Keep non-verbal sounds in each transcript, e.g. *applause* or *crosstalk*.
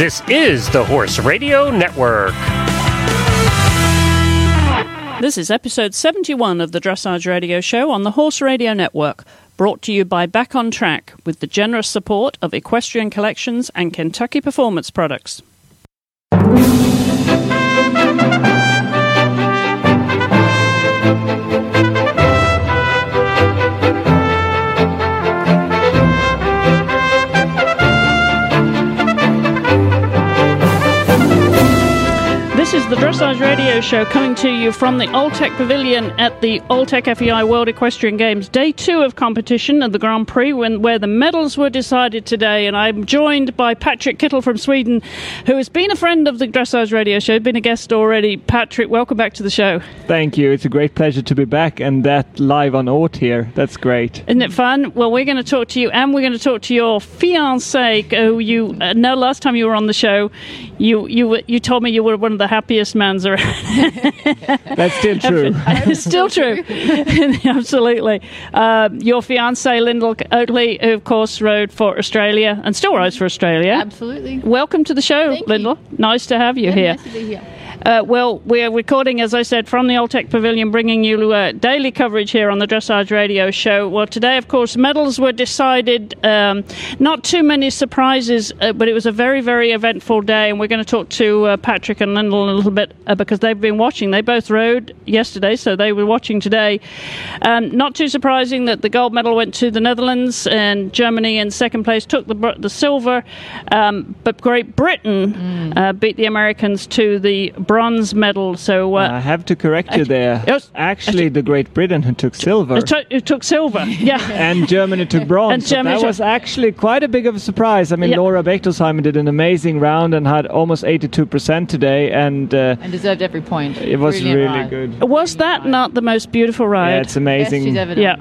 This is the Horse Radio Network. This is episode 71 of the Dressage Radio Show on the Horse Radio Network, brought to you by Back on Track with the generous support of Equestrian Collections and Kentucky Performance Products. The Dressage Radio Show coming to you from the Alltech Pavilion at the Alltech FEI World Equestrian Games, day two of competition at the Grand Prix, when, where the medals were decided today. And I'm joined by Patrick Kittel from Sweden, who has been a friend of the Dressage Radio Show, been a guest already. Patrick, welcome back to the show. Thank you. It's a great pleasure to be back and that live on Oat here. That's great. Isn't it fun? Well, we're going to talk to you, and we're going to talk to your fiance, who you uh, know last time you were on the show, you you you told me you were one of the happiest mans around. *laughs* That's still *laughs* true. *laughs* it's still true. Absolutely. Uh, your fiance, Lyndall Oatley, who of course rode for Australia and still rides for Australia. Absolutely. Welcome to the show, Thank Lyndall. You. Nice to have you yeah, here. Nice to be here. Uh, well, we're recording, as I said, from the Alltech Pavilion, bringing you uh, daily coverage here on the Dressage Radio Show. Well, today, of course, medals were decided. Um, not too many surprises, uh, but it was a very, very eventful day. And we're going to talk to uh, Patrick and Lyndall a little bit uh, because they've been watching. They both rode yesterday, so they were watching today. Um, not too surprising that the gold medal went to the Netherlands and Germany in second place took the, the silver, um, but Great Britain Mm. beat the Americans to the bronze medal. So uh, I have to correct you there. Yes. Actually, the Great Britain who took silver. it, took, it took silver. *laughs* Yeah. and Germany took *laughs* bronze. And so Germany that took- was actually quite a big of a surprise. I mean, Yeah. Laura Bechtolsheimer did an amazing round and had almost 82% today, and uh, And deserved every point. it was Brilliant really ride. good. Was that not the most beautiful ride? Yeah, it's amazing. Best she's ever done. yeah.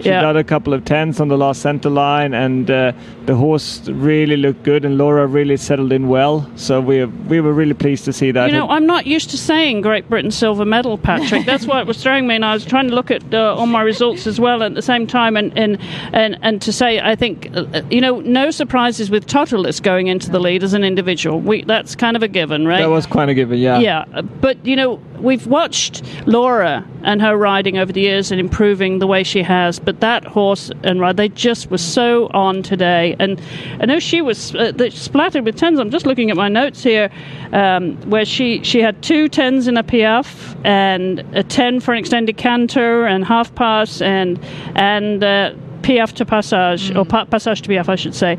She yeah. got a couple of tens on the last center line, and uh, the horse really looked good, and Laura really settled in well. So we we were really pleased to see that. You know, I'm not used to saying Great Britain silver medal, Patrick. That's what was throwing me, and I was trying to look at uh, all my results as well at the same time, and and and, and to say, I think, uh, you know, no surprises with Totilas going into the lead as an individual. We that's kind of a given, right? that was quite a given, yeah. Yeah, but you know, we've watched Laura and her riding over the years and improving the way she has. But that horse and ride, they just were so on today. And I know she was uh, splattered with tens. I'm just looking at my notes here, um, where she she had two tens in a piaffe and a ten for an extended canter and half pass and and. Uh, Piaffe to Passage, or pa- Passage to Piaffe, I should say.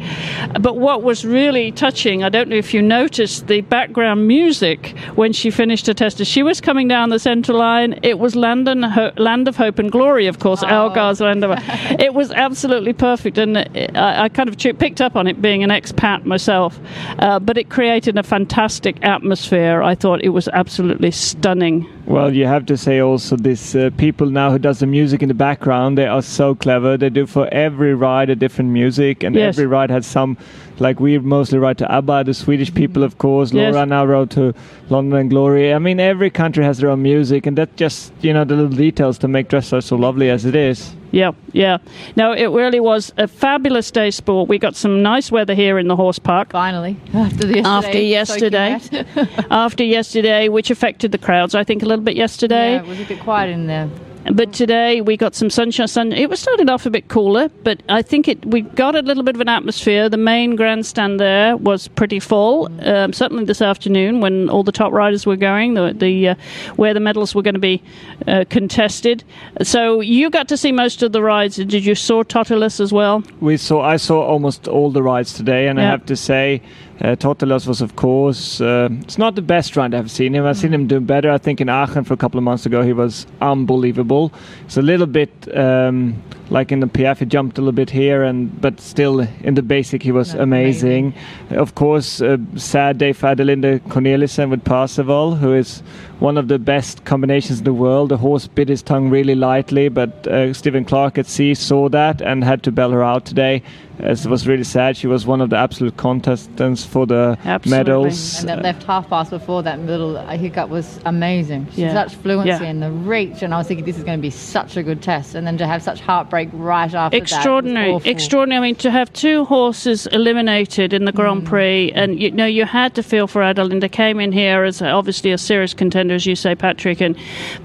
But what was really touching, I don't know if you noticed the background music when she finished her test. As she was coming down the centre line, it was Land, Ho- Land of Hope and Glory, of course, Elgar's Land of *laughs* It was absolutely perfect, and it, I, I kind of ch- picked up on it being an expat myself. Uh, but it created a fantastic atmosphere. I thought it was absolutely stunning. Well, you have to say also this uh, people now who does the music in the background, they are so clever. They do for every ride a different music, and Yes. every ride has some. Like we mostly write to ABBA, the Swedish people, of course. Yes. Laura now wrote to London and Glory. I mean, every country has their own music, and that just you know the little details to make dressage so lovely as it is. Yeah, yeah. No, it really was a fabulous day sport. We got some nice weather here in the horse park Finally. After, the After yesterday. soaking *laughs* after yesterday, which affected the crowds, I think, a little bit yesterday. yeah, it was a bit quiet in there. But today we got some sunshine. Sun. It was starting off a bit cooler, but I think it we got a little bit of an atmosphere. The main grandstand there was pretty full. Um, certainly this afternoon when all the top riders were going, the, the uh, where the medals were going to be uh, contested. So you got to see most of the rides. Did you saw Totilas as well? We saw I saw almost all the rides today, and I have to say, uh, Totilas was of course uh, it's not the best round I've seen him. I've seen him do better. I think in Aachen for a couple of months ago he was unbelievable. It's a little bit um, like in the piaffe he jumped a little bit here, and but still in the basic he was No, amazing. Of course, uh, sad day for Adelinde Cornelissen with Parzival, who is one of the best combinations in the world. The horse bit his tongue really lightly, but uh, Stephen Clarke at sea saw that and had to bail her out today. As it was really sad. She was one of the absolute contestants for the Absolutely. medals. And that left half pass before that little uh, hiccup was amazing. She's Yeah. such fluency Yeah. and the reach, and I was thinking this is going to be such a good test. And then to have such heartbreak right after extraordinary, that, extraordinary. I mean, to have two horses eliminated in the Grand Mm. Prix, and you know, you had to feel for Adelinde. Came in here as obviously a serious contender, as you say, Patrick, and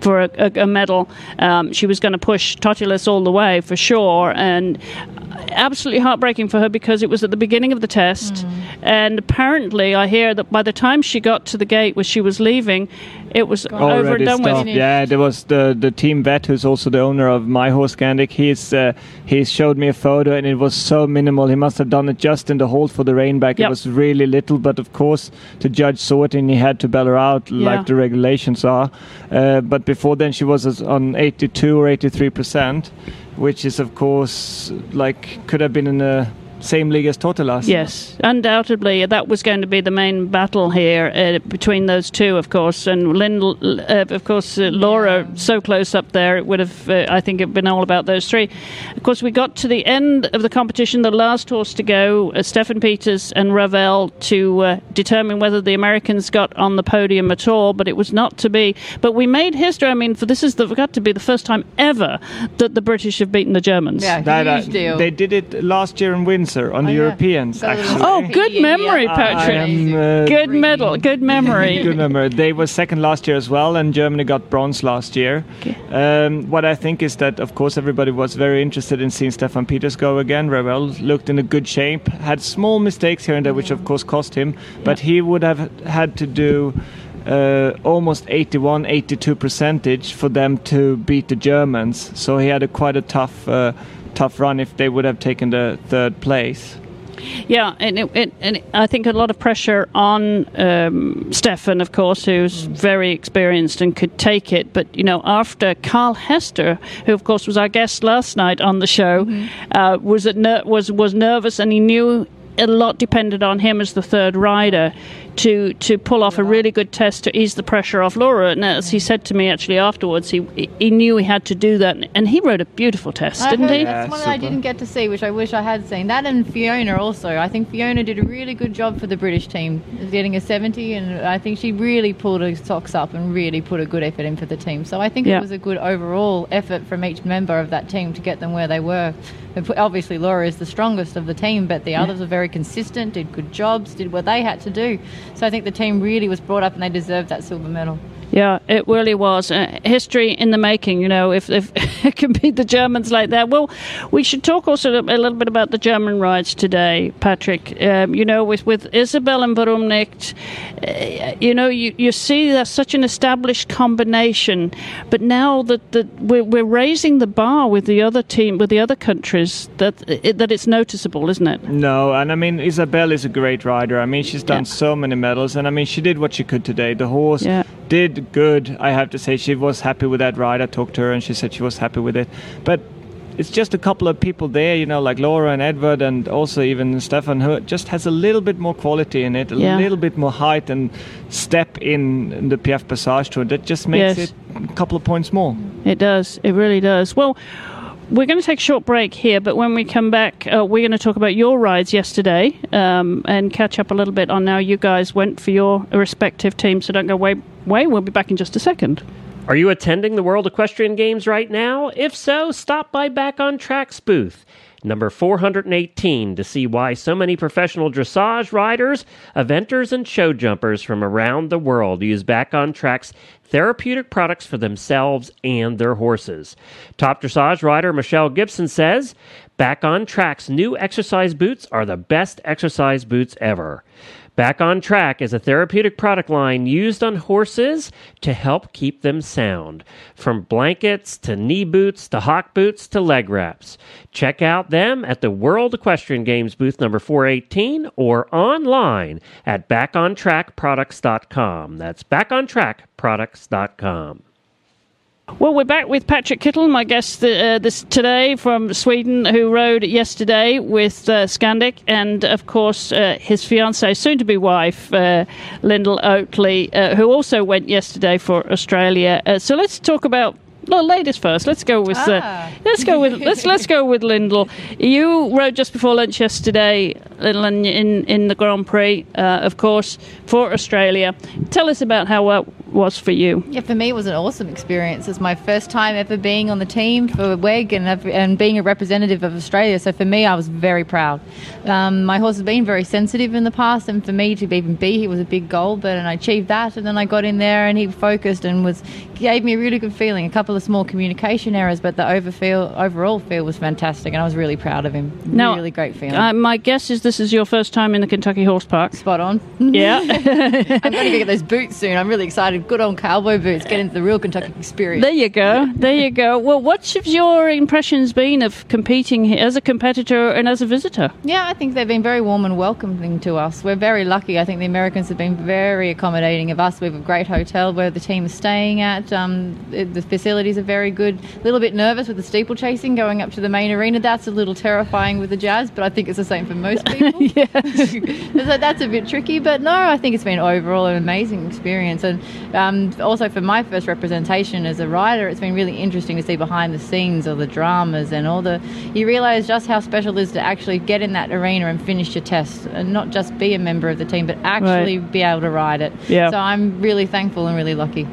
for a, a, a medal. Um, she was going to push Totilas all the way for sure, and absolutely heartbreaking for her because it was at the beginning of the test, Mm. and apparently, I hear that by the time she got to the gate where she was leaving, it was over already and done stopped. with. Yeah, there was the the team vet who's also the owner of my horse Scandic. He's uh, he showed me a photo and it was so minimal. He must have done it just in the hold for the rein-back. Yep. It was really little, but of course the judge saw it and he had to bail her out Yeah. like the regulations are. Uh, but before then she was on 82 or 83 percent, which is of course like could have been in the same league as Totilas. Yes, undoubtedly, that was going to be the main battle here uh, between those two, of course. And Lynn, uh, of course, uh, Laura, so close up there, it would have, uh, I think, it been all about those three. Of course, we got to the end of the competition, the last horse to go, uh, Steffen Peters and Ravel, to uh, determine whether the Americans got on the podium at all, but it was not to be. But we made history. I mean, for this is the, got to be the first time ever that the British have beaten the Germans. Yeah, That, uh, huge deal. They did it last year in Windsor on the yeah. Europeans. Got Actually. Oh, good memory, yeah. Patrick. Am, uh, good medal, good memory. *laughs* Good memory. They were second last year as well, and Germany got bronze last year. Okay. Um, what I think is that, of course, everybody was very interested in seeing Steffen Peters go again. Ravel looked in a good shape, had small mistakes here and there, which of course cost him, but he would have had to do. Uh, almost 81, 82 percentage for them to beat the Germans. So he had a quite a tough, uh, tough run if they would have taken the third place. Yeah, and, it, it, and I think a lot of pressure on um, Steffen, of course, who's very experienced and could take it. But you know, after Carl Hester, who of course was our guest last night on the show, uh, was at ner- was was nervous, and he knew a lot depended on him as the third rider to to pull off a really good test to ease the pressure off Laura. And as he said to me actually afterwards, he he knew he had to do that, and he rode a beautiful test, I didn't heard he? That's Yeah, one that I didn't get to see, which I wish I had seen. That and Fiona also. I think Fiona did a really good job for the British team, getting a 70, and I think she really pulled her socks up and really put a good effort in for the team. So I think Yeah. it was a good overall effort from each member of that team to get them where they were. Obviously, Laura is the strongest of the team, but the others were very consistent, did good jobs, did what they had to do. So I think the team really was brought up and they deserved that silver medal. Yeah, it really was uh, history in the making. You know, if, if *laughs* it can beat the Germans like that. Well, we should talk also a little bit about the German rides today, Patrick. Um, you know, with with Isabel and Warum Nicht, uh, you know, you, you see that's such an established combination. But now that that we're, we're raising the bar with the other team, with the other countries, that it, that it's noticeable, isn't it? No, and I mean Isabel is a great rider. I mean she's done Yeah. so many medals, and I mean she did what she could today. The horse Yeah. did good. I have to say she was happy with that ride. I talked to her, and she said she was happy with it. But it's just a couple of people there, you know, like Laura and Edward, and also even Steffen, who just has a little bit more quality in it, a Yeah. little bit more height and step in, in the Piaffe Passage Tour. That just makes Yes. it a couple of points more. It does. It really does. Well, we're going to take a short break here, but when we come back, uh, we're going to talk about your rides yesterday um, and catch up a little bit on how you guys went for your respective teams. So don't go away. Way. We'll be back in just a second. Are you attending the World Equestrian Games right now? If so, stop by Back on Track's booth, number 418, to see why so many professional dressage riders, eventers, and show jumpers from around the world use Back on Track's therapeutic products for themselves and their horses. Top dressage rider Michelle Gibson says, Back on Track's new exercise boots are the best exercise boots ever. Back on Track is a therapeutic product line used on horses to help keep them sound. From blankets to knee boots to hock boots to leg wraps. Check out them at the World Equestrian Games booth number 418 or online at backontrackproducts.com. That's backontrackproducts.com. Well, we're back with Patrick Kittel, my guest uh, this today from Sweden, who rode yesterday with uh, Scandic, and of course uh, his fiancee, soon-to-be wife, uh, Lyndall Oatley, uh, who also went yesterday for Australia. Uh, so let's talk about well, ladies first. Let's go with uh, Ah. let's go with let's let's go with Lyndall. You rode just before lunch yesterday, Lyndall, in in, the Grand Prix, uh, of course, for Australia. Tell us about how it was for you. Yeah, for me, it was an awesome experience. It's my first time ever being on the team for WEG and, and being a representative of Australia. So for me, I was very proud. Um, my horse has been very sensitive in the past, and for me to even be here was a big goal. But and I achieved that, and then I got in there and he focused and was gave me a really good feeling. A couple of small communication errors, but the over feel, overall feel was fantastic, and I was really proud of him. Now, really great feeling. Uh, my guess is this is your first time in the Kentucky Horse Park. Spot on. Yeah. *laughs* I'm going to get those boots soon. I'm really excited. Good old cowboy boots. Get into the real Kentucky experience. There you go. There you go. Well, what's have your impressions been of competing as a competitor and as a visitor? Yeah, I think they've been very warm and welcoming to us. We're very lucky. I think the Americans have been very accommodating of us. We have a great hotel where the team is staying at. Um, the facilities are very good. A little bit nervous with the steeplechasing going up to the main arena. That's a little terrifying with the jazz, but I think it's the same for most *laughs* people. *laughs* so that's a bit tricky, but no, I think it's been overall an amazing experience. And um, also for my first representation as a rider, it's been really interesting to see behind the scenes all the dramas and all the. You realise just how special it is to actually get in that arena and finish your test, and not just be a member of the team, but actually be able to ride it. Yeah. So I'm really thankful and really lucky.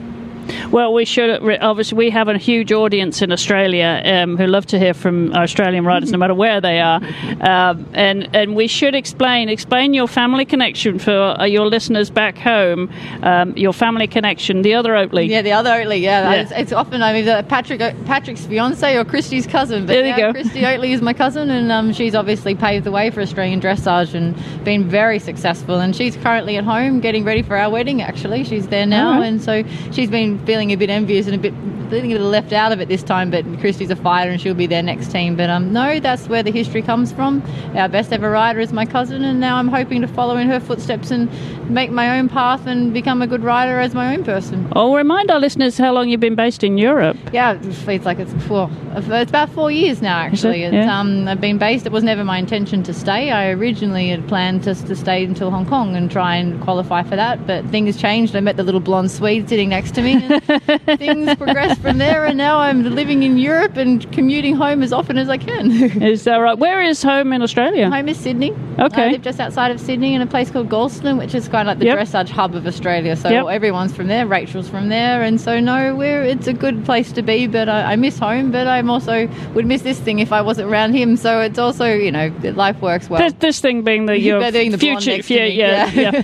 Well, we should obviously we have a huge audience in Australia um, who love to hear from Australian riders, no matter where they are, um, and and we should explain explain your family connection for uh, your listeners back home. Um, your family connection, the other Oatley. Yeah, the other Oatley. Yeah, Yeah. It's, it's often I mean uh, Patrick Patrick's fiance or Kristy's cousin. But There you yeah, go. Kristy Oatley is my cousin, and um, she's obviously paved the way for Australian dressage and been very successful. And she's currently at home getting ready for our wedding. Actually, she's there now, right. and so she's been feeling a bit envious and a bit feeling a little left out of it this time. But Kristy's a fighter, and she'll be their next team. But um, no, that's where the history comes from. Our best ever rider is my cousin, and now I'm hoping to follow in her footsteps and make my own path and become a good rider as my own person. Oh, remind our listeners how long you've been based in Europe. Yeah, it feels like it's four. It's about four years now. Actually, Yeah. um, I've been based. It was never my intention to stay. I originally had planned just to stay until Hong Kong and try and qualify for that. But things changed. I met the little blonde Swede sitting next to me. *laughs* Things progressed from there, and now I'm living in Europe and commuting home as often as I can. *laughs* Is that right? Where is home in Australia? Home is Sydney. Okay. I live just outside of Sydney in a place called Galston, which is kind of like the Yep. dressage hub of Australia. So Yep. everyone's from there. Rachel's from there, and so no, we're it's a good place to be. But I, I miss home. But I'm also would miss this thing if I wasn't around him. So it's also you know life works well. This, this thing being the *laughs* your Being the future, yeah, yeah, yeah.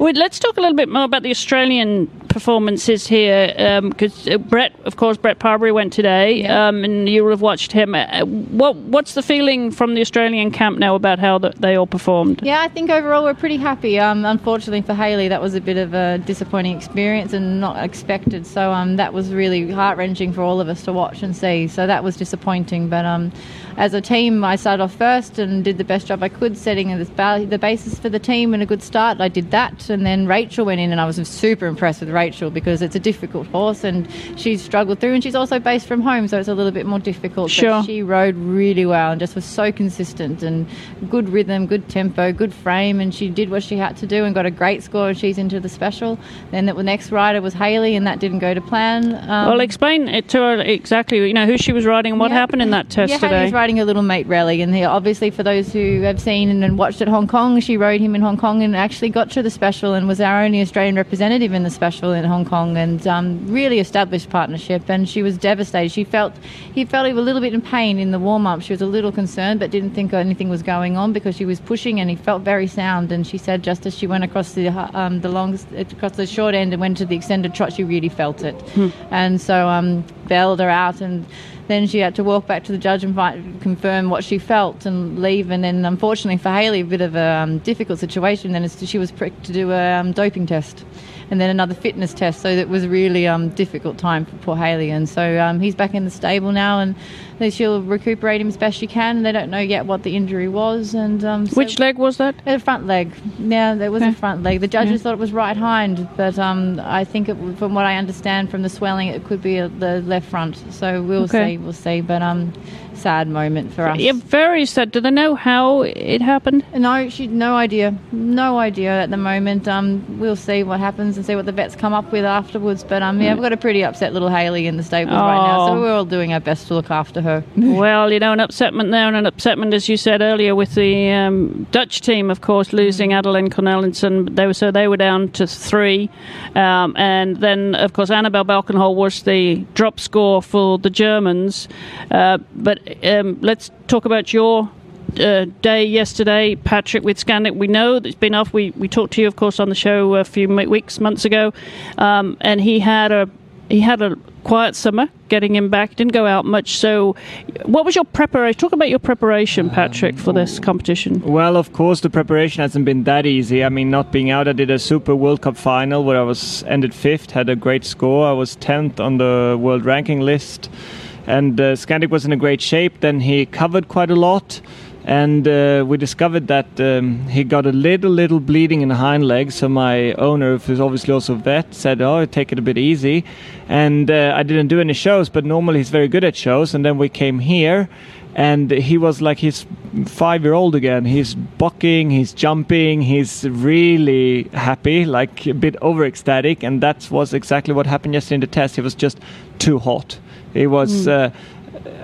Wait, let's talk a little bit more about the Australian performances here, because uh, Brett, of course, Brett Parbury went today, Yeah. um, and you will have watched him. Uh, what what's the feeling from the Australian camp now about how th- they all performed? Yeah, I think overall we're pretty happy. Um, unfortunately for Haley, that was a bit of a disappointing experience and not expected. So um, that was really heart wrenching for all of us to watch and see. So that was disappointing. But um, as a team, I started off first and did the best job I could, setting the, ba- the basis for the team and a good start. I did that, and then Rachel went in, and I was super impressed with Rachel because it's a difficult horse, and she's struggled through, and she's also based from home, so it's a little bit more difficult. Sure. But she rode really well and just was so consistent and good rhythm, good tempo, good frame, and she did what she had to do and got a great score. And she's into the special. Then the next rider was Haley, and that didn't go to plan. Um, well, explain it to her exactly. You know who she was riding and what yeah. happened in that test yeah, today. Riding a little mate rally, and obviously for those who have seen and, watched at Hong Kong, she rode him in Hong Kong and actually got to the special and was our only Australian representative in the special in Hong Kong, and um, really established partnership. And she was devastated. She felt he felt he was a little bit in pain in the warm up. She was a little concerned, but didn't think anything was going on because she was pushing, and he felt very sound. And she said just as she went across the um, the long across the short end and went to the extended trot, she really felt it, and so um, bailed her out and. Then she had to walk back to the judge and find, confirm what she felt and leave. And then, unfortunately for Haley, a bit of a um, difficult situation. Then she was pricked to do a um, doping test, and then another fitness test. So that was really um, difficult time for poor Haley. And so um, he's back in the stable now, and they- she'll recuperate him as best she can. They don't know yet what the injury was, and um, so- Which leg was that? The front leg. Yeah, there was Okay. a front leg. The judges Yeah. thought it was right hind, but um, I think it, from what I understand from the swelling, it could be a, the left front. So we'll Okay. see. We'll see. But um, sad moment for us. Yeah, very sad. Do they know how it happened? No, she no idea, no idea at the moment. Um, we'll see what happens and see what the vets come up with afterwards. But um, yeah, we've got a pretty upset little Haley in the stables right now, so Oh. we're all doing our best to look after her. *laughs* well, you know, an upsetment there and an upsetment, as you said earlier, with the um, Dutch team, of course, losing Adelinde Cornelissen. They were so they were down to three, um, and then of course Anabel Balkenhol was the drop score for the Germans. Uh, but um, let's talk about your. Uh, day yesterday, Patrick with Scandic. We know that it's been off. We we talked to you, of course, on the show a few weeks, months ago, um, and he had a he had a quiet summer getting him back didn't go out much so what was your preparation talk about your preparation patrick for this competition Well, of course, the preparation hasn't been that easy. I mean, not being out, I did a Super World Cup final where I was ended fifth, had a great score. I was tenth on the world ranking list, and uh, Scandic was in a great shape. Then he covered quite a lot, and uh, we discovered that um, he got a little, little bleeding in the hind leg. So my owner, who's obviously also a vet, said, "Oh, take it a bit easy." And uh, I didn't do any shows, but normally he's very good at shows. And then we came here and he was like his five year old again. He's bucking, he's jumping, he's really happy, like a bit over ecstatic, and that was exactly what happened yesterday in the test. He was just too hot. He was. Uh,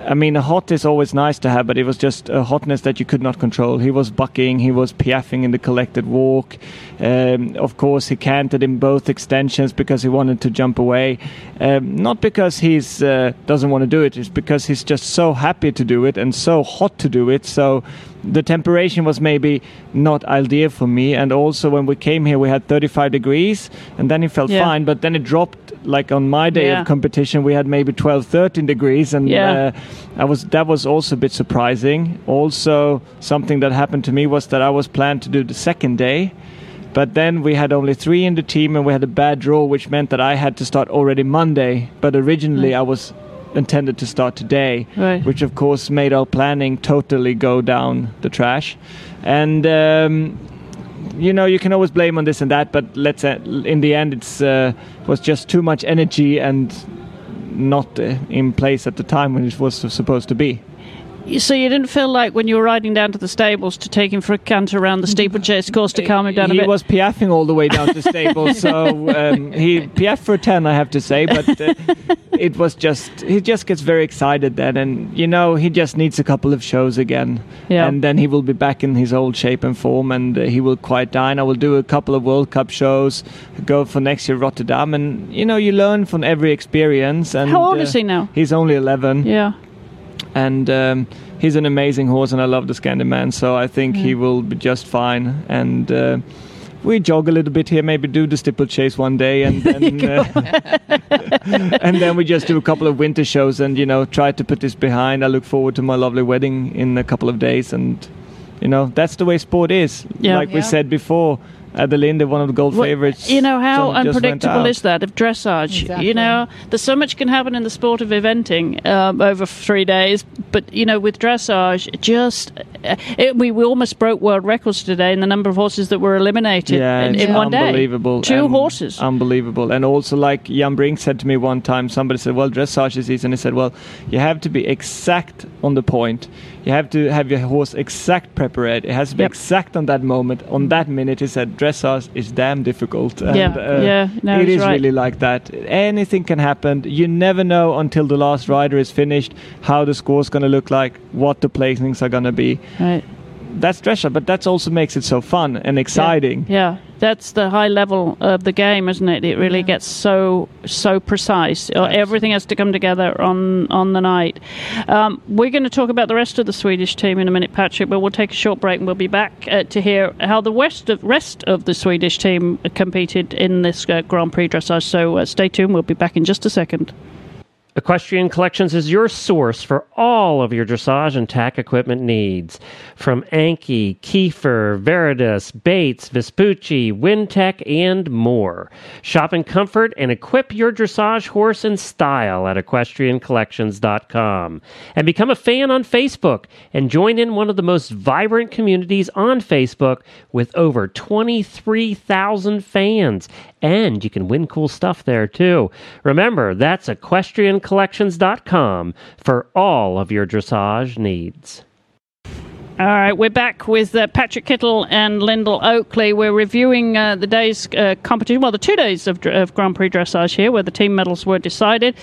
I mean, a hot is always nice to have, but it was just a hotness that you could not control. He was bucking, he was piaffing in the collected walk. Um, of course, he canted in both extensions because he wanted to jump away. Um, not because he's uh, doesn't want to do it, it's because he's just so happy to do it and so hot to do it. So the temperation was maybe not ideal for me. And also, when we came here, we had 35 degrees, and then he felt Yeah. fine, but then it dropped. Like on my day Yeah. of competition, we had maybe 12, 13 degrees, and Yeah. uh, I was that was also a bit surprising. Also, something that happened to me was that I was planned to do the second day, but then we had only three in the team, and we had a bad draw, which meant that I had to start already Monday. But originally, I was intended to start today, Right. which of course made our planning totally go down the trash. And um, you know, you can always blame on this and that, but let's uh, in the end, it's uh, was just too much energy and not in place at the time when it was supposed to be. So you didn't feel like when you were riding down to the stables to take him for a canter around the steeplechase course to calm him down a he bit was piaffing all the way down to the stable, so *laughs* um, he piaffed for ten, I have to say. But uh, it was just he just gets very excited then, and you know he just needs a couple of shows again, Yeah. and then he will be back in his old shape and form, and uh, he will quiet down. I will do a couple of World Cup shows, go for next year Rotterdam, and you know you learn from every experience. And How old uh, is he now? He's only eleven yeah and um, he's an amazing horse, and I love the Scandi man. So I think he will be just fine. And uh, we jog a little bit here, maybe do the steeplechase one day, and *laughs* then uh, *laughs* and then we just do a couple of winter shows, and you know try to put this behind. I look forward to my lovely wedding in a couple of days, and you know that's the way sport is. Yeah. Like we said before. Adelinde, one of the gold Well, favorites. You know how so just went unpredictable is that of dressage? Exactly. You know, there's so much can happen in the sport of eventing um, over three days, but you know, with dressage, just uh, it, we we almost broke world records today in the number of horses that were eliminated yeah, in, it's in one day. unbelievable. Two and horses. Unbelievable. And also, like Jan Brink said to me one time, somebody said, Well, dressage is easy. And he said, Well, you have to be exact on the point. You have to have your horse exact prepared. It has to be Yep. exact on that moment. On that minute, he said, Dressage is damn difficult. And, Yeah, uh, yeah, no, it is right. really like that. Anything can happen. You never know until the last rider is finished how the score is going to look like, what the placings are going to be. Right. That's dressage, but that also makes it so fun and exciting. Yeah, that's the high level of the game, isn't it? It really gets so so precise. Everything has to come together on on the night. Um, we're going to talk about the rest of the Swedish team in a minute, Patrick, but we'll take a short break and we'll be back uh, to hear how the rest of rest of the Swedish team competed in this uh, Grand Prix dressage. So uh, stay tuned. We'll be back in just a second. Equestrian Collections is your source for all of your dressage and tack equipment needs. From Anki, Kieffer, Veredus, Bates, Vespucci, Wintec, and more. Shop in comfort and equip your dressage horse in style at equestriancollections.com. And become a fan on Facebook and join in one of the most vibrant communities on Facebook with over 23,000 fans. And you can win cool stuff there too. Remember, that's drcollections.com for all of your dressage needs. All right, we're back with uh, Patrick Kittel and Lyndall Oatley. We're reviewing uh, the day's uh, competition, well, the two days of, of, Grand Prix dressage here, where the team medals were decided.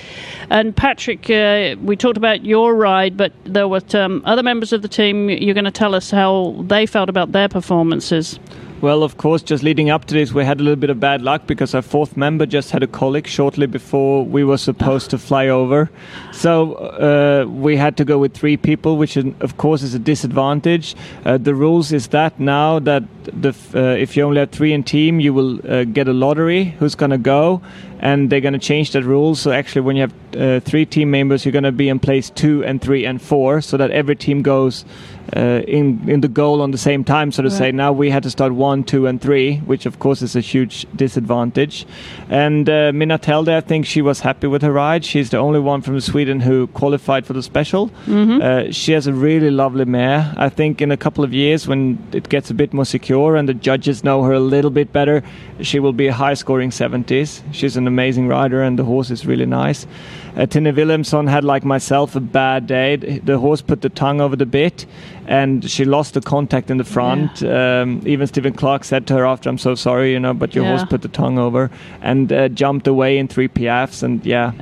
And Patrick, uh, we talked about your ride, but there were um, other members of the team. You're going to tell us how they felt about their performances. Well, of course, just leading up to this, we had a little bit of bad luck because our fourth member just had a colic shortly before we were supposed to fly over. So uh, we had to go with three people, which of course is a disadvantage. Uh, the rules is that now that the, uh, if you only have three in team, you will uh, get a lottery who's going to go, and they're going to change that rule. So actually, when you have uh, three team members, you're going to be in place two and three and four, so that every team goes uh, in in the goal on the same time, so to right. say. Now we had to start one, two, and three, which of course is a huge disadvantage. And uh, Minna Telde, I think she was happy with her ride. She's the only one from Sweden who qualified for the special. Mm-hmm. Uh, she has a really lovely mare. I think in a couple of years, when it gets a bit more secure and the judges know her a little bit better, she will be a high-scoring 70s. She's an amazing rider, and the horse is really nice. Uh, Tinne Wilhelmsson had, like myself, a bad day. The horse put the tongue over the bit, and she lost the contact in the front. Yeah. Um, even Stephen Clarke said to her after, "I'm so sorry, you know, but your yeah. horse put the tongue over," and uh, jumped away in three piaffes. And yeah,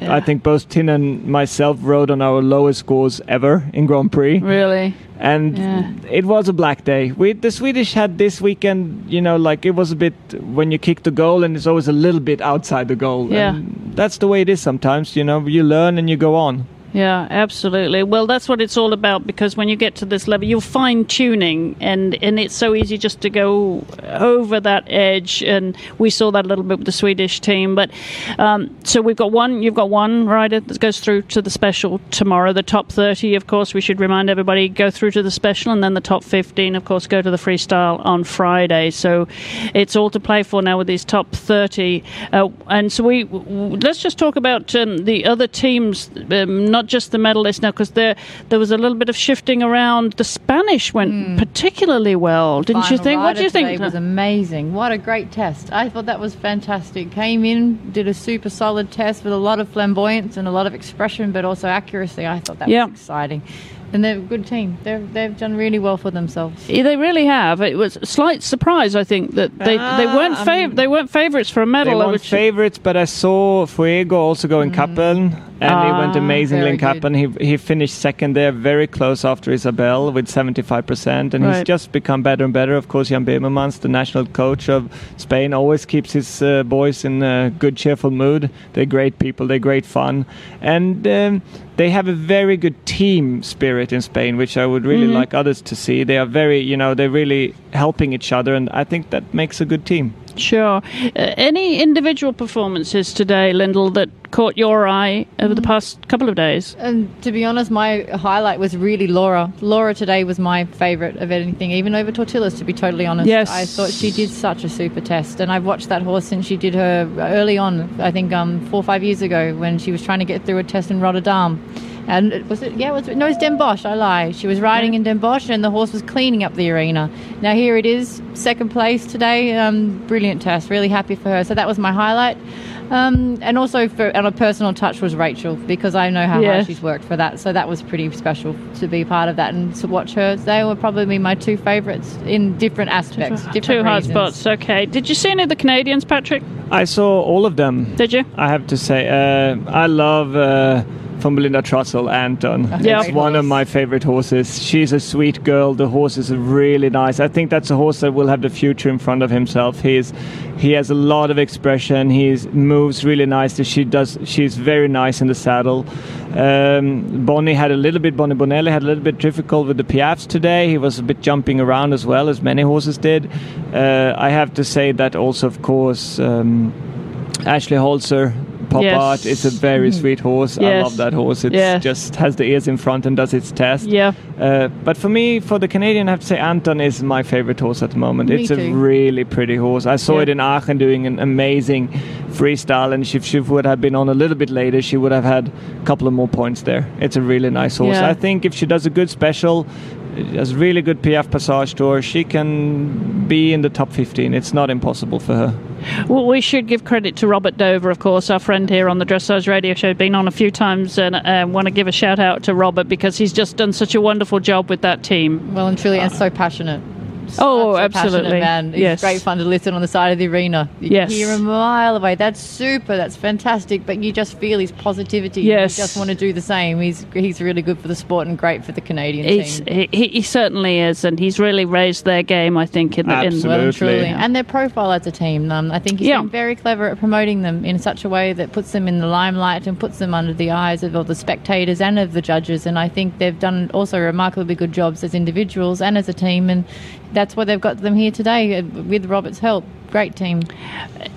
yeah, I think both Tin and myself rode on our lowest scores ever in Grand Prix. Really? And yeah. it was a black day. We the Swedish had this weekend, you know, like it was a bit when you kick the goal, and it's always a little bit outside the goal. Yeah, and that's the way it is sometimes. You know, you learn and you go on. Yeah, absolutely. Well, that's what it's all about because when you get to this level, you're fine tuning, and and it's so easy just to go over that edge. And we saw that a little bit with the Swedish team. But um, so we've got one. You've got one rider that goes through to the special tomorrow. The top thirty, of course, we should remind everybody go through to the special, and then the top fifteen, of course, go to the freestyle on Friday. So it's all to play for now with these top thirty. Uh, and so we let's just talk about um, the other teams. Um, not not just the medalists now, because there there was a little bit of shifting around. The Spanish went mm. particularly well, didn't Final you think? What do you think? It was amazing. What a great test! I thought that was fantastic. Came in, did a super solid test with a lot of flamboyance and a lot of expression, but also accuracy. I thought that yeah. was exciting. And they're a good team. They're, they've done really well for themselves. Yeah, they really have. It was a slight surprise, I think, that they, ah, they weren't fav- they weren't favourites for a medal. They weren't favourites, but I saw Fuego also go in mm. Kappeln, and ah, he went amazingly in Kappeln. He he finished second there, very close after Isabel with 75%, and right. he's just become better and better. Of course, Jan Bemelmans, the national coach of Spain, always keeps his uh, boys in a good, cheerful mood. They're great people. They're great fun, and. Um, they have a very good team spirit in Spain, which I would really mm-hmm. like others to see. They are very, you know, they're really helping each other, and I think that makes a good team. Sure. Uh, any individual performances today, Lyndall, that caught your eye over the mm. past couple of days? And to be honest, my highlight was really Laura. Laura today was my favourite of anything, even over Totilas, to be totally honest. Yes. I thought she did such a super test. And I've watched that horse since she did her early on, I think um, four or five years ago, when she was trying to get through a test in Rotterdam. And was it? Yeah, was it? No, it's Den Bosch. I lie. She was riding yeah. in Den Bosch, and the horse was cleaning up the arena. Now here it is, second place today. Um, brilliant test. Really happy for her. So that was my highlight. Um, and also, for, on a personal touch, was Rachel because I know how hard she's worked for that. So that was pretty special to be part of that and to watch her. They were probably my two favourites in different aspects. Two, different two hard spots. Okay. Did you see any of the Canadians, Patrick? I saw all of them. Did you? I have to say, uh, I love. Uh, from Belinda Trussell, Anton. Yeah, it's one of my favorite horses. She's a sweet girl. The horse is really nice. I think that's a horse that will have the future in front of himself. He's he has a lot of expression. He moves really nicely. She does. She's very nice in the saddle. Um, Bonnie had a little bit. Bonnie Bonello had a little bit difficult with the piaffes today. He was a bit jumping around as well as many horses did. Uh, I have to say that also, of course. Um, Ashley Holzer, Pop yes. Art is a very mm-hmm. sweet horse. Yes. I love that horse. It yes. just has the ears in front and does its test. Yeah. Uh, but for me, for the Canadian, I have to say Anton is my favorite horse at the moment. Me it's too. a really pretty horse. I saw yeah. it in Aachen doing an amazing freestyle, and if she would have been on a little bit later, she would have had a couple of more points there. It's a really nice horse. Yeah. I think if she does a good special, has really good piaffe Passage tour, she can be in the top 15. It's not impossible for her. Well, we should give credit to Robert Dover, of course, our friend here on the Dressage Radio Show. Been on a few times, and uh, want to give a shout out to Robert because he's just done such a wonderful job with that team. Well and truly, and so passionate. Oh, Such a absolutely. Man. He's Yes. great fun to listen on the side of the arena. You Yes. can hear him a mile away. That's super. That's fantastic. But you just feel his positivity. Yes. You just want to do the same. He's he's really good for the sport and great for the Canadian He's, team. he, he certainly is, and he's really raised their game. I think in the in, Absolutely. Well and truly, Yeah. and their profile as a team. Um, I think he's Yeah. been very clever at promoting them in such a way that puts them in the limelight and puts them under the eyes of all the spectators and of the judges. And I think they've done also remarkably good jobs as individuals and as a team. And that's why they've got them here today uh, with Robert's help. Great team.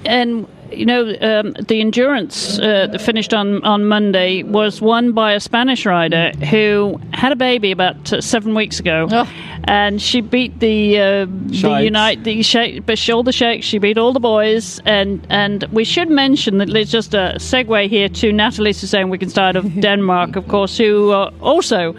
and you know um, the endurance uh, that finished on on Monday was won by a Spanish rider who had a baby about uh, seven weeks ago, Oh. And she beat the uh, the Unite the shake, but shoulder shake. She beat all the boys, and and we should mention that there's just a segue here to Natalie zu Sayn-Wittgenstein of *laughs* Denmark, of course, who uh, also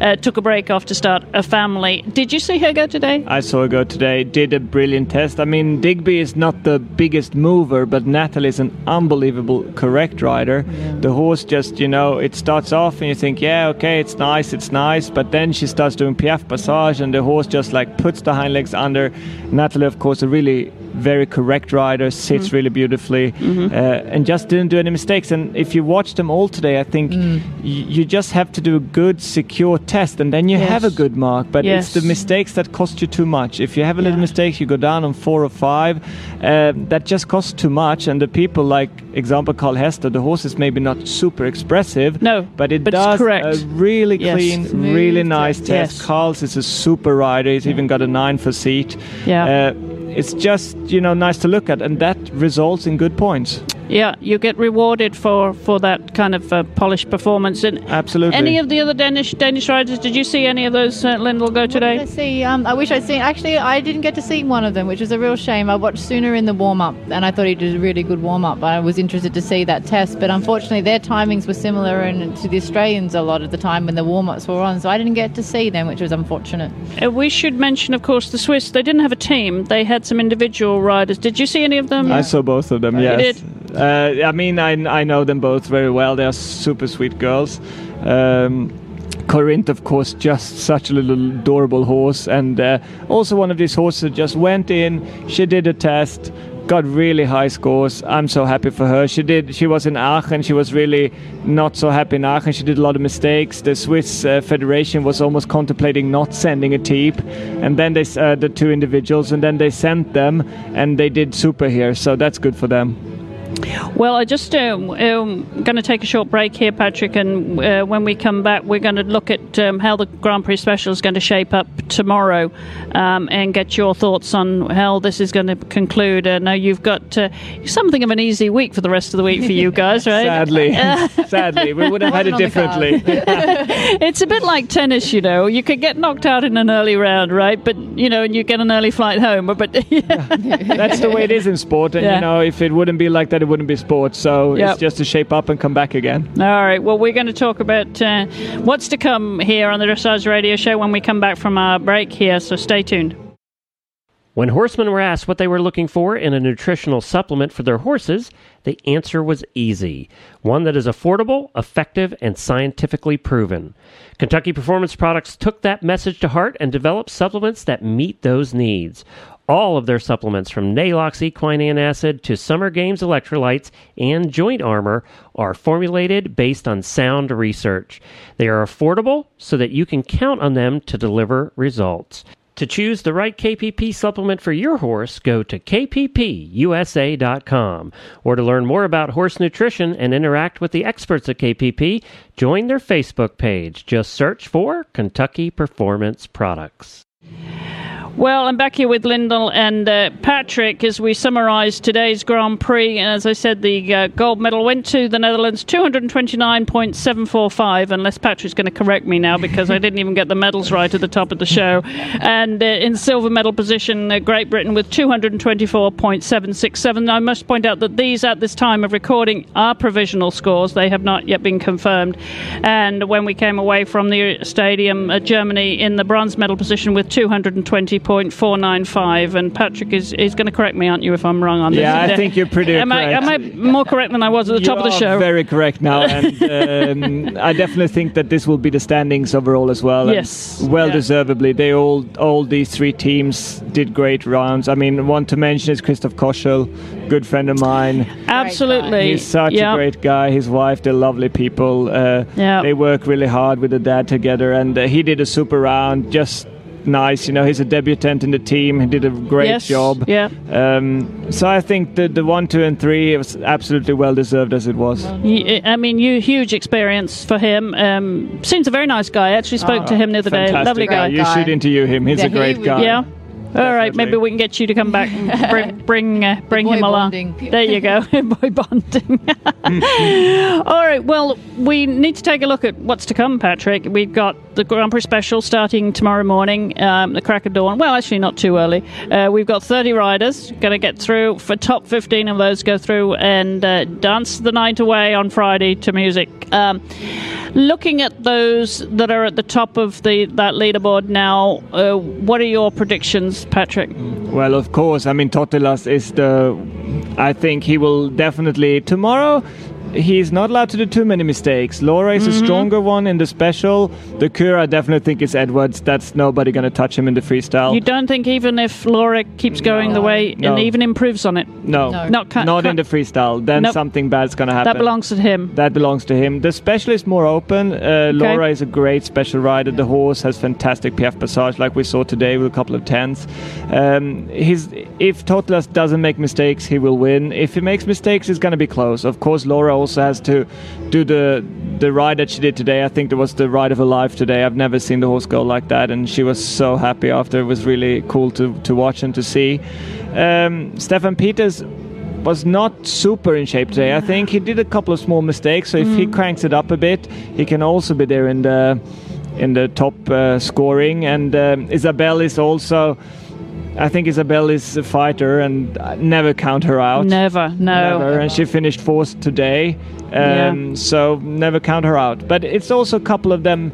uh, took a break off to start a family. Did you see her go today? I saw her go today, did a brilliant test. I mean, Digby is not the biggest mover, but Natalie is an unbelievable correct rider. The horse just, you know, it starts off and you think, yeah, okay, it's nice, it's nice, but then she starts doing Piaffe Passage and the horse just like puts the hind legs under. Natalie, of course, a really very correct rider, sits really beautifully, uh, and just didn't do any mistakes. And if you watch them all today, I think y- you just have to do a good, secure test, and then you have a good mark. But it's the mistakes that cost you too much. If you have a little Yeah. mistake, you go down on four or five. Uh, that just costs too much. And the people, like example Carl Hester, the horse is maybe not super expressive. No, but it but does correct. a really Yes. clean, Smooth really nice test. Yes. Carl's is a super rider. He's even got a nine for seat. Yeah. Uh, it's just you know nice to look at, and that results in good points. Yeah, you get rewarded for, for that kind of uh, polished performance. And Absolutely. any of the other Danish Danish riders, did you see any of those, uh, Lyndall, go today? I see. Um, I wish I'd seen. Actually, I didn't get to see one of them, which was a real shame. I watched Sune in the warm up, and I thought he did a really good warm up. I was interested to see that test, but unfortunately, their timings were similar and to the Australians a lot of the time when the warm ups were on, so I didn't get to see them, which was unfortunate. Uh, we should mention, of course, the Swiss. They didn't have a team; they had some individual riders. Did you see any of them? I saw both of them. You Yes. Uh, I mean, I, I know them both very well. They are super sweet girls. Um, Corinth, of course, just such a little adorable horse, and uh, also one of these horses just went in. She did a test, got really high scores. I'm so happy for her. She did. She was in Aachen. She was really not so happy in Aachen. She did a lot of mistakes. The Swiss uh, Federation was almost contemplating not sending a team, and then they uh, the two individuals, and then they sent them, and they did super here. So that's good for them. Well, I just um, um, going to take a short break here, Patrick, and uh, when we come back, we're going to look at um, how the Grand Prix Special is going to shape up tomorrow, um, and get your thoughts on how this is going to conclude. I know you've got uh, something of an easy week for the rest of the week for you guys, *laughs* right? Sadly, *laughs* *laughs* sadly, we would have had it Wasn't on the differently. It's a bit like tennis, you know. You could get knocked out in an early round, right? But you know, and you get an early flight home. But yeah. That's the way it is in sport, and Yeah. you know, if it wouldn't be like that, it wouldn't be sports. So Yep. it's just to shape up and come back again. All right. Well, we're going to talk about uh, what's to come here on the Dressage Radio Show when we come back from our break here. So stay tuned. When horsemen were asked what they were looking for in a nutritional supplement for their horses, the answer was easy one that is affordable, effective, and scientifically proven. Kentucky Performance Products took that message to heart and developed supplements that meet those needs. All of their supplements, from Neigh-Lox equine antacid to Summer Games electrolytes and joint armor, are formulated based on sound research. They are affordable so that you can count on them to deliver results. To choose the right KPP supplement for your horse, go to kppusa.com. Or to learn more about horse nutrition and interact with the experts at KPP, join their Facebook page. Just search for Kentucky Performance Products. Well, I'm back here with Lyndall and uh, Patrick as we summarise today's Grand Prix. And as I said, the uh, gold medal went to the Netherlands, 229.745, unless Patrick's going to correct me now because I didn't even get the medals right at the top of the show. And uh, in silver medal position, uh, Great Britain with 224.767. Now, I must point out that these, at this time of recording, are provisional scores. They have not yet been confirmed. And when we came away from the stadium, uh, Germany in the bronze medal position with 220. 3.495. And Patrick is, is going to correct me, aren't you, if I'm wrong on this? Yeah, I think you're pretty *laughs* am I, correct. am I more correct than I was at the You top of the show? Very correct now, *laughs* and um, I definitely think that this will be the standings overall as well. Yes. well Yeah. deservedly. They all, all these three teams did great rounds. I mean, one to mention is Christoph Koschel, good friend of mine. *laughs* Absolutely. He's such yeah. a great guy. His wife, they're lovely people. Uh, Yeah. They work really hard with the dad together, and uh, he did a super round. Just nice, you know. He's a debutant in the team. He did a great Yes, job. yeah. Um, so I think the the one, two, and three it was absolutely well deserved as it was. I mean, you huge experience for him. Um, seems a very nice guy. I actually spoke to him the other day. Lovely guy. You guy. should interview him. He's Yeah, a great he guy. Yeah. All right, Definitely. maybe we can get you to come back and *laughs* bring bring, uh, bring boy him along. bonding. There you go, *laughs* boy bonding. *laughs* All right, well, we need to take a look at what's to come, Patrick. We've got the Grand Prix special starting tomorrow morning, um, the crack of dawn. Well, actually, not too early. Uh, we've got 30 riders going to get through. For top 15 of those, go through and uh, dance the night away on Friday to music. Um, looking at those that are at the top of the that leaderboard now, uh, what are your predictions, Patrick? Well, of course. I mean, Totilas is the. I think he will definitely tomorrow. He's not allowed to do too many mistakes. Laura is Mm-hmm. a stronger one in the special. The Kür, I definitely think is Edwards. That's nobody going to touch him in the freestyle. You don't think even if Laura keeps going the way No. and even improves on it, no, No. Not ca- not ca- in the freestyle. Then Nope. something bad's going to happen. that belongs to him. That belongs to him. The special is more open. Uh, Laura is a great special rider. The horse has fantastic piaffe passage, like we saw today with a couple of tens. Um, he's, if Totilas doesn't make mistakes, he will win. If he makes mistakes, it's going to be close. Of course, Laura also has to do the the ride that she did today. I think it was the ride of her life today. I've never seen the horse go like that, and she was so happy after. It was really cool to, to watch and to see. Um, Steffen Peters was not super in shape today. I think he did a couple of small mistakes. So if he cranks it up a bit, he can also be there in the in the top uh, scoring. And um, Isabell is also. I think Isabell is a fighter, and I never count her out. Never, no. Never, and she finished fourth today. Um, Yeah. So never count her out. But it's also a couple of them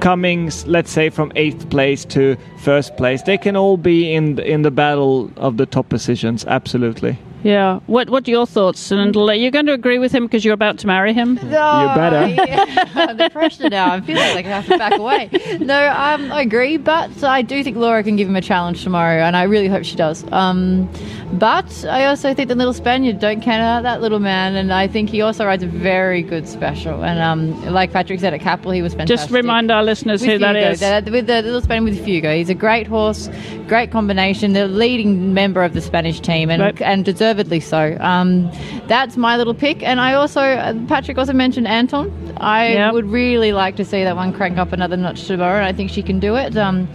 coming, let's say, from eighth place to first place. They can all be in in the battle of the top positions. Absolutely. Yeah. What What are your thoughts? And you're going to agree with him because you're about to marry him. No, you better. *laughs* yeah. the pressure now. I'm feeling like I have to back away. No, um, I agree, but I do think Laura can give him a challenge tomorrow, and I really hope she does. Um, but I also think the little Spaniard don't count out that little man, and I think he also rides a very good special. And um, like Patrick said at Capel, he was fantastic. Just remind our listeners with who that Fuego, is. the- with the little Spaniard with Fuego. He's a great horse, great combination, the leading member of the Spanish team, and Right. and deservedly so. Um, that's my little pick, and I also uh, Patrick also mentioned Anton. I Yep. would really like to see that one crank up another notch tomorrow, and I think she can do it. Um,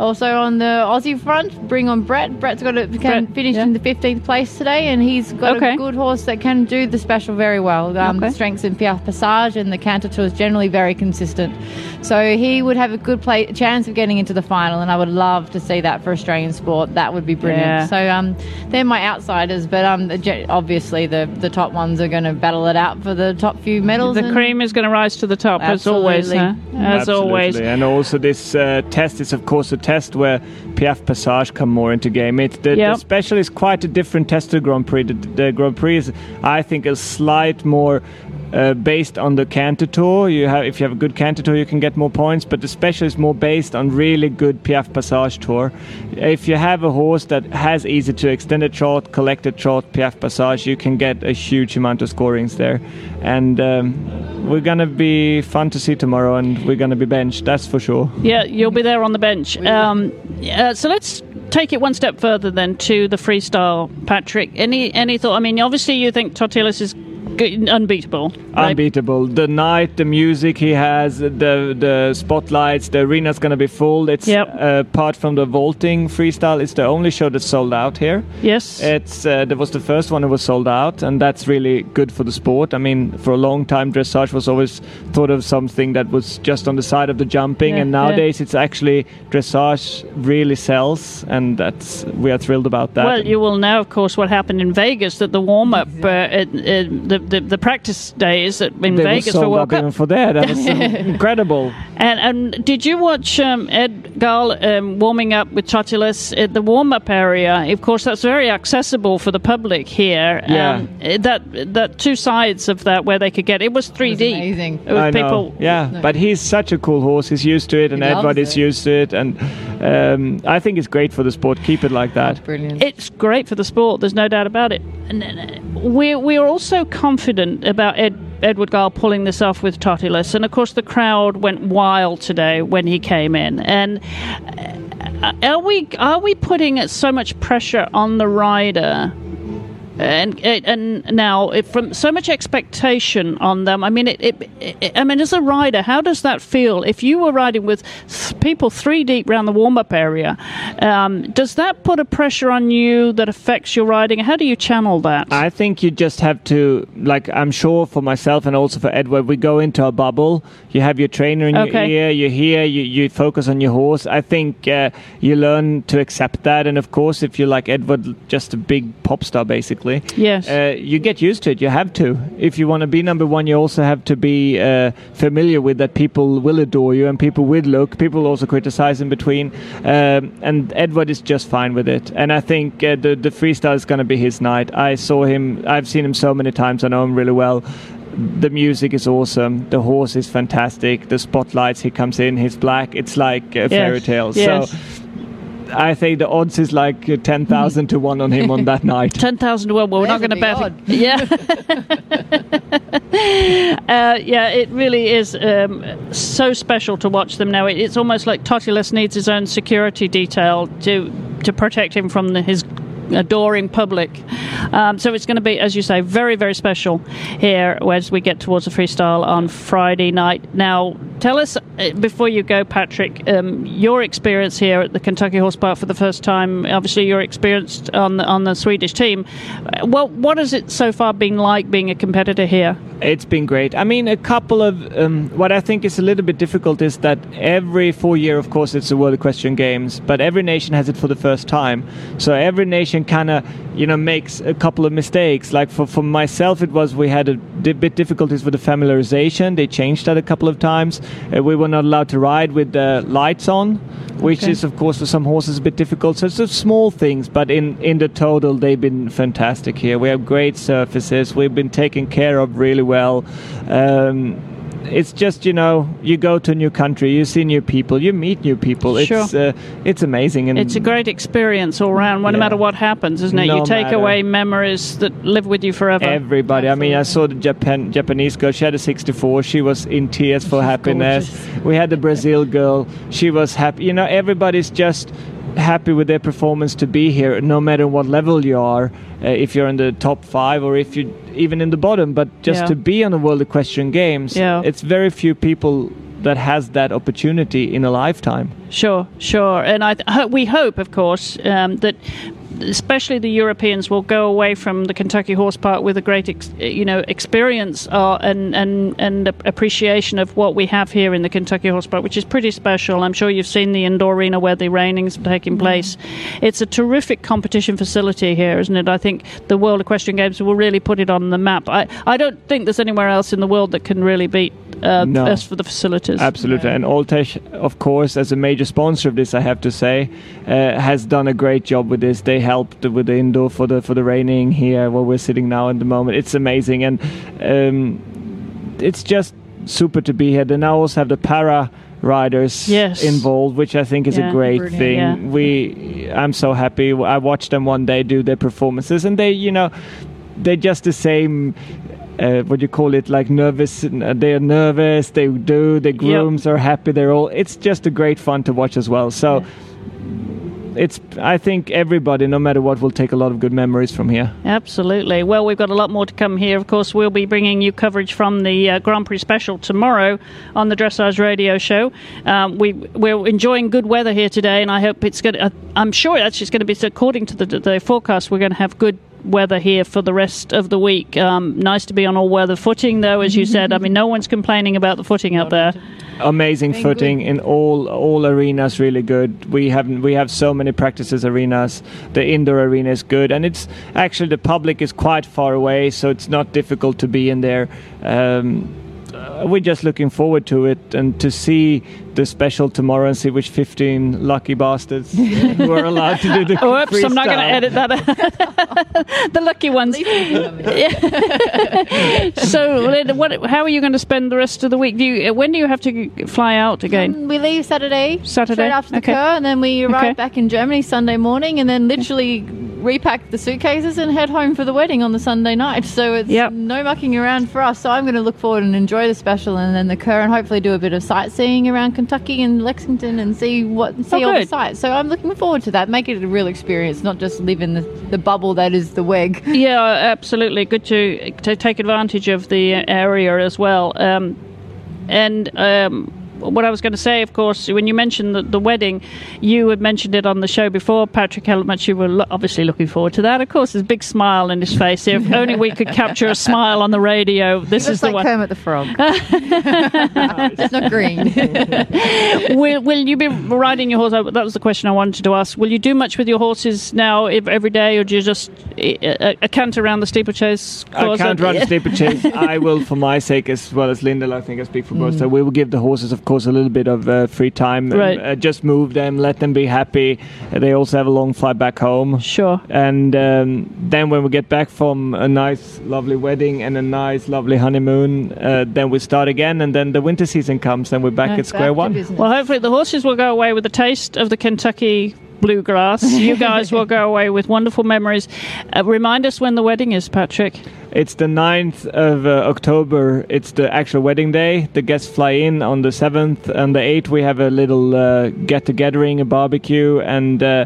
also on the Aussie front, bring on Brett. Brett's got a, can Brett, finish yeah. in the 15th place today, and he's got Okay. a good horse that can do the special very well. Um, Okay. Strengths in Piaffe Passage, and the Canter Tour is generally very consistent. So he would have a good play, chance of getting into the final, and I would love to see that for Australian sport. That would be brilliant. Yeah. So um, they're my outsiders, but um, obviously the, the top ones are going to battle it out for the top few medals. the cream is going to rise to the top as always. Huh? As always. And also, this uh, test is, of course, a test where Piaffe Passage come more into game. It, the, Yep. the special is quite a different test to Grand Prix. The, the Grand Prix is, I think, a slight more. Uh, based on the Canter Tour, you have if you have a good Canter Tour, you can get more points. But the special is more based on really good Piaffe Passage Tour. If you have a horse that has easy to extended trot, collected trot, Piaffe Passage, you can get a huge amount of scorings there. And um, we're gonna be fun to see tomorrow, and we're gonna be benched. That's for sure. Yeah, you'll be there on the bench. Um, uh, so let's take it one step further then to the freestyle, Patrick. Any any thought? I mean, obviously you think Totilas is unbeatable. right? Unbeatable. The night, the music he has, the the spotlights, the arena's gonna be full. It's Yep. uh, apart from the vaulting freestyle, it's the only show that's sold out here. Yes. It's uh, that was the first one that was sold out, and that's really good for the sport. I mean, for a long time, dressage was always thought of something that was just on the side of the jumping, Yeah, and yeah. nowadays it's actually dressage really sells, and that's we are thrilled about that. well, you will know, of course, what happened in Vegas. That the warm up, uh, it, it, the, the the practice days in they were Vegas for World up Cup. for that. That was *laughs* incredible. And, and did you watch um, Ed Gal um, warming up with Totilas at the warm up area? Of course, that's very accessible for the public here. Yeah. Um, that that two sides of that where they could get it was 3D. amazing. It was I know. people. Yeah, No. but he's such a cool horse. He's used to it, and He loves Edward is used to it, and um, I think it's great for the sport. Keep it like that. Brilliant. It's great for the sport. There's no doubt about it. And uh, we're we're also confident about Ed, Edward Gal pulling this off with Totilas, and of course the crowd went wild today when he came in. And uh, are we are we putting so much pressure on the rider? And and now if from so much expectation on them. I mean, it, it, it. I mean, as a rider, how does that feel? If you were riding with th- people three deep around the warm up area, um, does that put a pressure on you that affects your riding? How do you channel that? I think you just have to, like, I'm sure for myself and also for Edward, we go into a bubble. You have your trainer in Okay. your ear, you're here, you, you focus on your horse. I think uh, you learn to accept that. And of course, if you're like Edward, just a big pop star, basically, Yes. uh, you get used to it. You have to. If you want to be number one, you also have to be uh, familiar with that people will adore you and people will look. People also criticize in between. Um, and Edward is just fine with it. And I think uh, the, the freestyle is going to be his night. I saw him, I've seen him so many times. I know him really well. The music is awesome. The horse is fantastic. The spotlights, he comes in, he's black. It's like a fairy tale. yes. So I think the odds is like uh, 10,000 to 1 on him on that *laughs* night. Ten thousand to one. Well, we're not going to big bet. *laughs* Yeah, uh, yeah. It really is um, so special to watch them now. It, it's almost like Totilas needs his own security detail to to protect him from the, his adoring public. Um, so it's going to be, as you say, very very special here as we get towards the freestyle on Friday night. Now, tell us uh, before you go, Patrick, um, your experience here at the Kentucky Horse Park for the first time. Obviously, you're experienced on the, on the Swedish team. Uh, Well, what has it so far been like being a competitor here? It's been great. I mean, a couple of um, what I think is a little bit difficult is that every four year, of course, it's the World Equestrian Games, but every nation has it for the first time. So every nation kind of, you know, makes a couple of mistakes. Like for, for myself, it was we had a di- bit difficulties with the familiarization. They changed that a couple of times. Uh, we were not allowed to ride with the lights on, which Okay. is, of course, for some horses a bit difficult. So it's just small things, but in in the total, they've been fantastic here. We have great surfaces. We've been taken care of really well. Um, it's just you know you go to a new country, you see new people, you meet new people. It's Sure. uh, it's amazing and It's a great experience all round, no Yeah. matter what happens, isn't it? No you take matter. away memories that live with you forever. Everybody. I mean, I saw the Japan Japanese girl. She had a 64. She was in tears for happiness. We had the Brazil girl. She was happy. You know, everybody's just happy with their performance to be here, no matter what level you are. Uh, if you're in the top five or if you're even in the bottom, but just Yeah. to be on the World Equestrian Games, Yeah. it's very few people that has that opportunity in a lifetime. Sure, sure, and I th- *laughs* we hope, of course, um, that especially the Europeans will go away from the Kentucky Horse Park with a great, ex- you know, experience uh, and and and appreciation of what we have here in the Kentucky Horse Park, which is pretty special. I'm sure you've seen the indoor arena where the reinings are taking place. It's a terrific competition facility here, isn't it? I think the World Equestrian Games will really put it on the map. I I don't think there's anywhere else in the world that can really beat uh, No. us for the facilities. Absolutely, and Alltech, of course, as a major sponsor of this, I have to say, uh, has done a great job with this. They helped with the indoor for the for the reining here where we're sitting now at the moment. It's amazing, and um, it's just super to be here. They now also have the para riders Yes. involved, which I think is Yeah. a great Brilliant. thing. Yeah. We, I'm so happy. I watched them one day do their performances, and they, you know, they're just the same. Uh, what do you call it? Like nervous. uh, They are nervous. They do. The grooms are happy. They're all. It's just a great fun to watch as well. So. It's. I think everybody, no matter what, will take a lot of good memories from here. Absolutely. Well, we've got a lot more to come here. Of course, we'll be bringing you coverage from the uh, Grand Prix special tomorrow on the Dressage Radio Show. Um, we we're enjoying good weather here today, and I hope it's going. to I'm sure actually it's going to be according to the the forecast. We're going to have good weather here for the rest of the week. Um, nice to be on all weather footing, though, as you said. I mean, no one's complaining about the footing out there. amazing Been footing in all all arenas really good we have we have so many practices arenas the indoor arena is good and it's actually the public is quite far away so it's not difficult to be in there um, uh, we're just looking forward to it and to see the special tomorrow and see which 15 lucky bastards who are allowed to do the *laughs* Oops, I'm not going to edit that. out. *laughs* the lucky ones. *laughs* so, Lynn, what, how are you going to spend the rest of the week? Do you, when do you have to fly out again? Um, we leave Saturday, Saturday? straight after the Okay. Kür, and then we arrive Okay. back in Germany Sunday morning, and then literally repack the suitcases and head home for the wedding on the Sunday night. So it's Yep. no mucking around for us. So I'm going to look forward and enjoy the special, and then the Kür, and hopefully do a bit of sightseeing around Kentucky and Lexington and see what see Oh, all the sights. So I'm looking forward to that. Make it a real experience, not just live in the, the bubble that is the WEG. *laughs* Yeah, absolutely. Good to, to take advantage of the area as well. Um, and um, what I was going to say, of course, when you mentioned the, the wedding, you had mentioned it on the show before, Patrick, how much you were lo- obviously looking forward to that. Of course, there's a big smile in his face. If *laughs* only we could capture a smile on the radio. This is the like one. Kermit the Frog. *laughs* it's not green. *laughs* will, will you be riding your horse? That was the question I wanted to ask. Will you do much with your horses now ev- every day, or do you just uh, a, a cant around the steeplechase I can't run a steeplechase. I will, for my sake, as well as Linda, I think I speak for both. So we will give the horses, of course, a little bit of uh, free time. and, Right. uh, just move them, let them be happy. Uh, they also have a long flight back home. Sure. And um, then when we get back from a nice, lovely wedding and a nice, lovely honeymoon, uh, then we start again. And then the winter season comes, and we're back Yeah, at square one. Well, hopefully the horses will go away with the taste of the Kentucky bluegrass. You *laughs* guys will go away with wonderful memories. Uh, remind us when the wedding is, Patrick. It's the 9th of uh, October. It's the actual wedding day. The guests fly in on the 7th. and the 8th, we have a little uh, get togethering, a barbecue, and uh,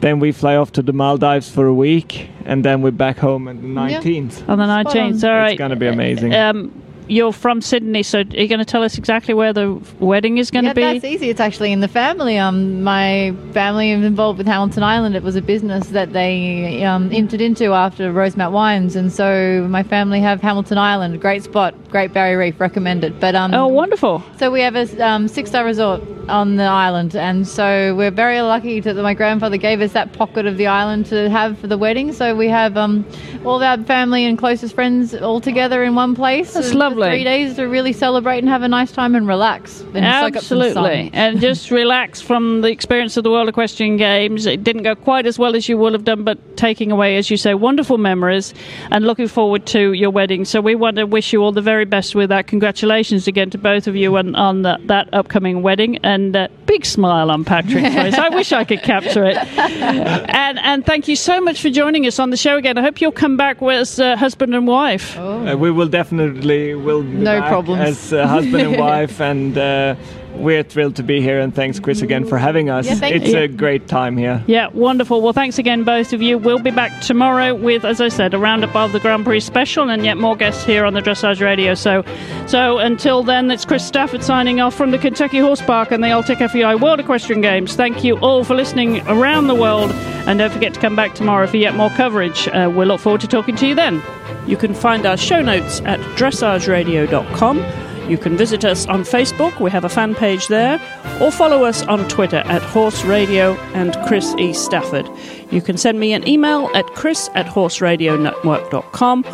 then we fly off to the Maldives for a week, and then we're back home on the 19th. On the 19th. on. All right. It's going to be amazing. Um, you're from Sydney, so are you going to tell us exactly where the wedding is going to yeah, be? that's easy. It's actually in the family. Um, my family is involved with Hamilton Island. It was a business that they um, entered into after Rosemount Wines, and so my family have Hamilton Island. Great spot, great Barrier Reef. Recommend it. But um, Oh, wonderful. so we have a um, six-star resort on the island, and so we're very lucky that my grandfather gave us that pocket of the island to have for the wedding. So we have um, all of our family and closest friends all together in one place. That's for lovely. Three days to really celebrate and have a nice time and relax. And soak up some sun. Absolutely. and just *laughs* relax from the experience of the World Equestrian Games. It didn't go quite as well as you would have done, but taking away, as you say, wonderful memories and looking forward to your wedding. So we want to wish you all the very best with that. Congratulations again to both of you on, on that, that upcoming wedding. And uh, big smile on Patrick's *laughs* face. I wish I could capture it. and, and thank you so much for joining us on the show again. I hope you'll come back as uh, husband and wife. Uh, we will definitely will be No back problems. as uh, husband and *laughs* wife, and uh, we're thrilled to be here. And thanks, Chris, again for having us. Yeah, it's you. a great time here. Yeah, wonderful. Well, thanks again, both of you. We'll be back tomorrow with, as I said, a roundup of the Grand Prix special and yet more guests here on the Dressage Radio. So, so until then, it's Chris Stafford signing off from the Kentucky Horse Park and the Alltech FEI World Equestrian Games. Thank you all for listening around the world, and don't forget to come back tomorrow for yet more coverage. Uh, we'll look forward to talking to you then. You can find our show notes at dressageradio.com. You can visit us on Facebook, we have a fan page there, or follow us on Twitter at Horse Radio and Chris E. Stafford. You can send me an email at chris at horseradionetwork.com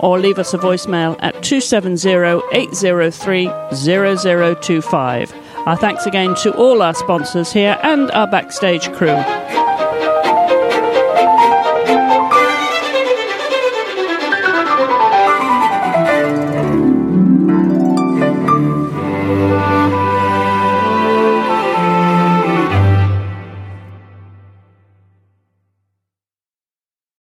or leave us a voicemail at 270 803 0025. Our thanks again to all our sponsors here and our backstage crew.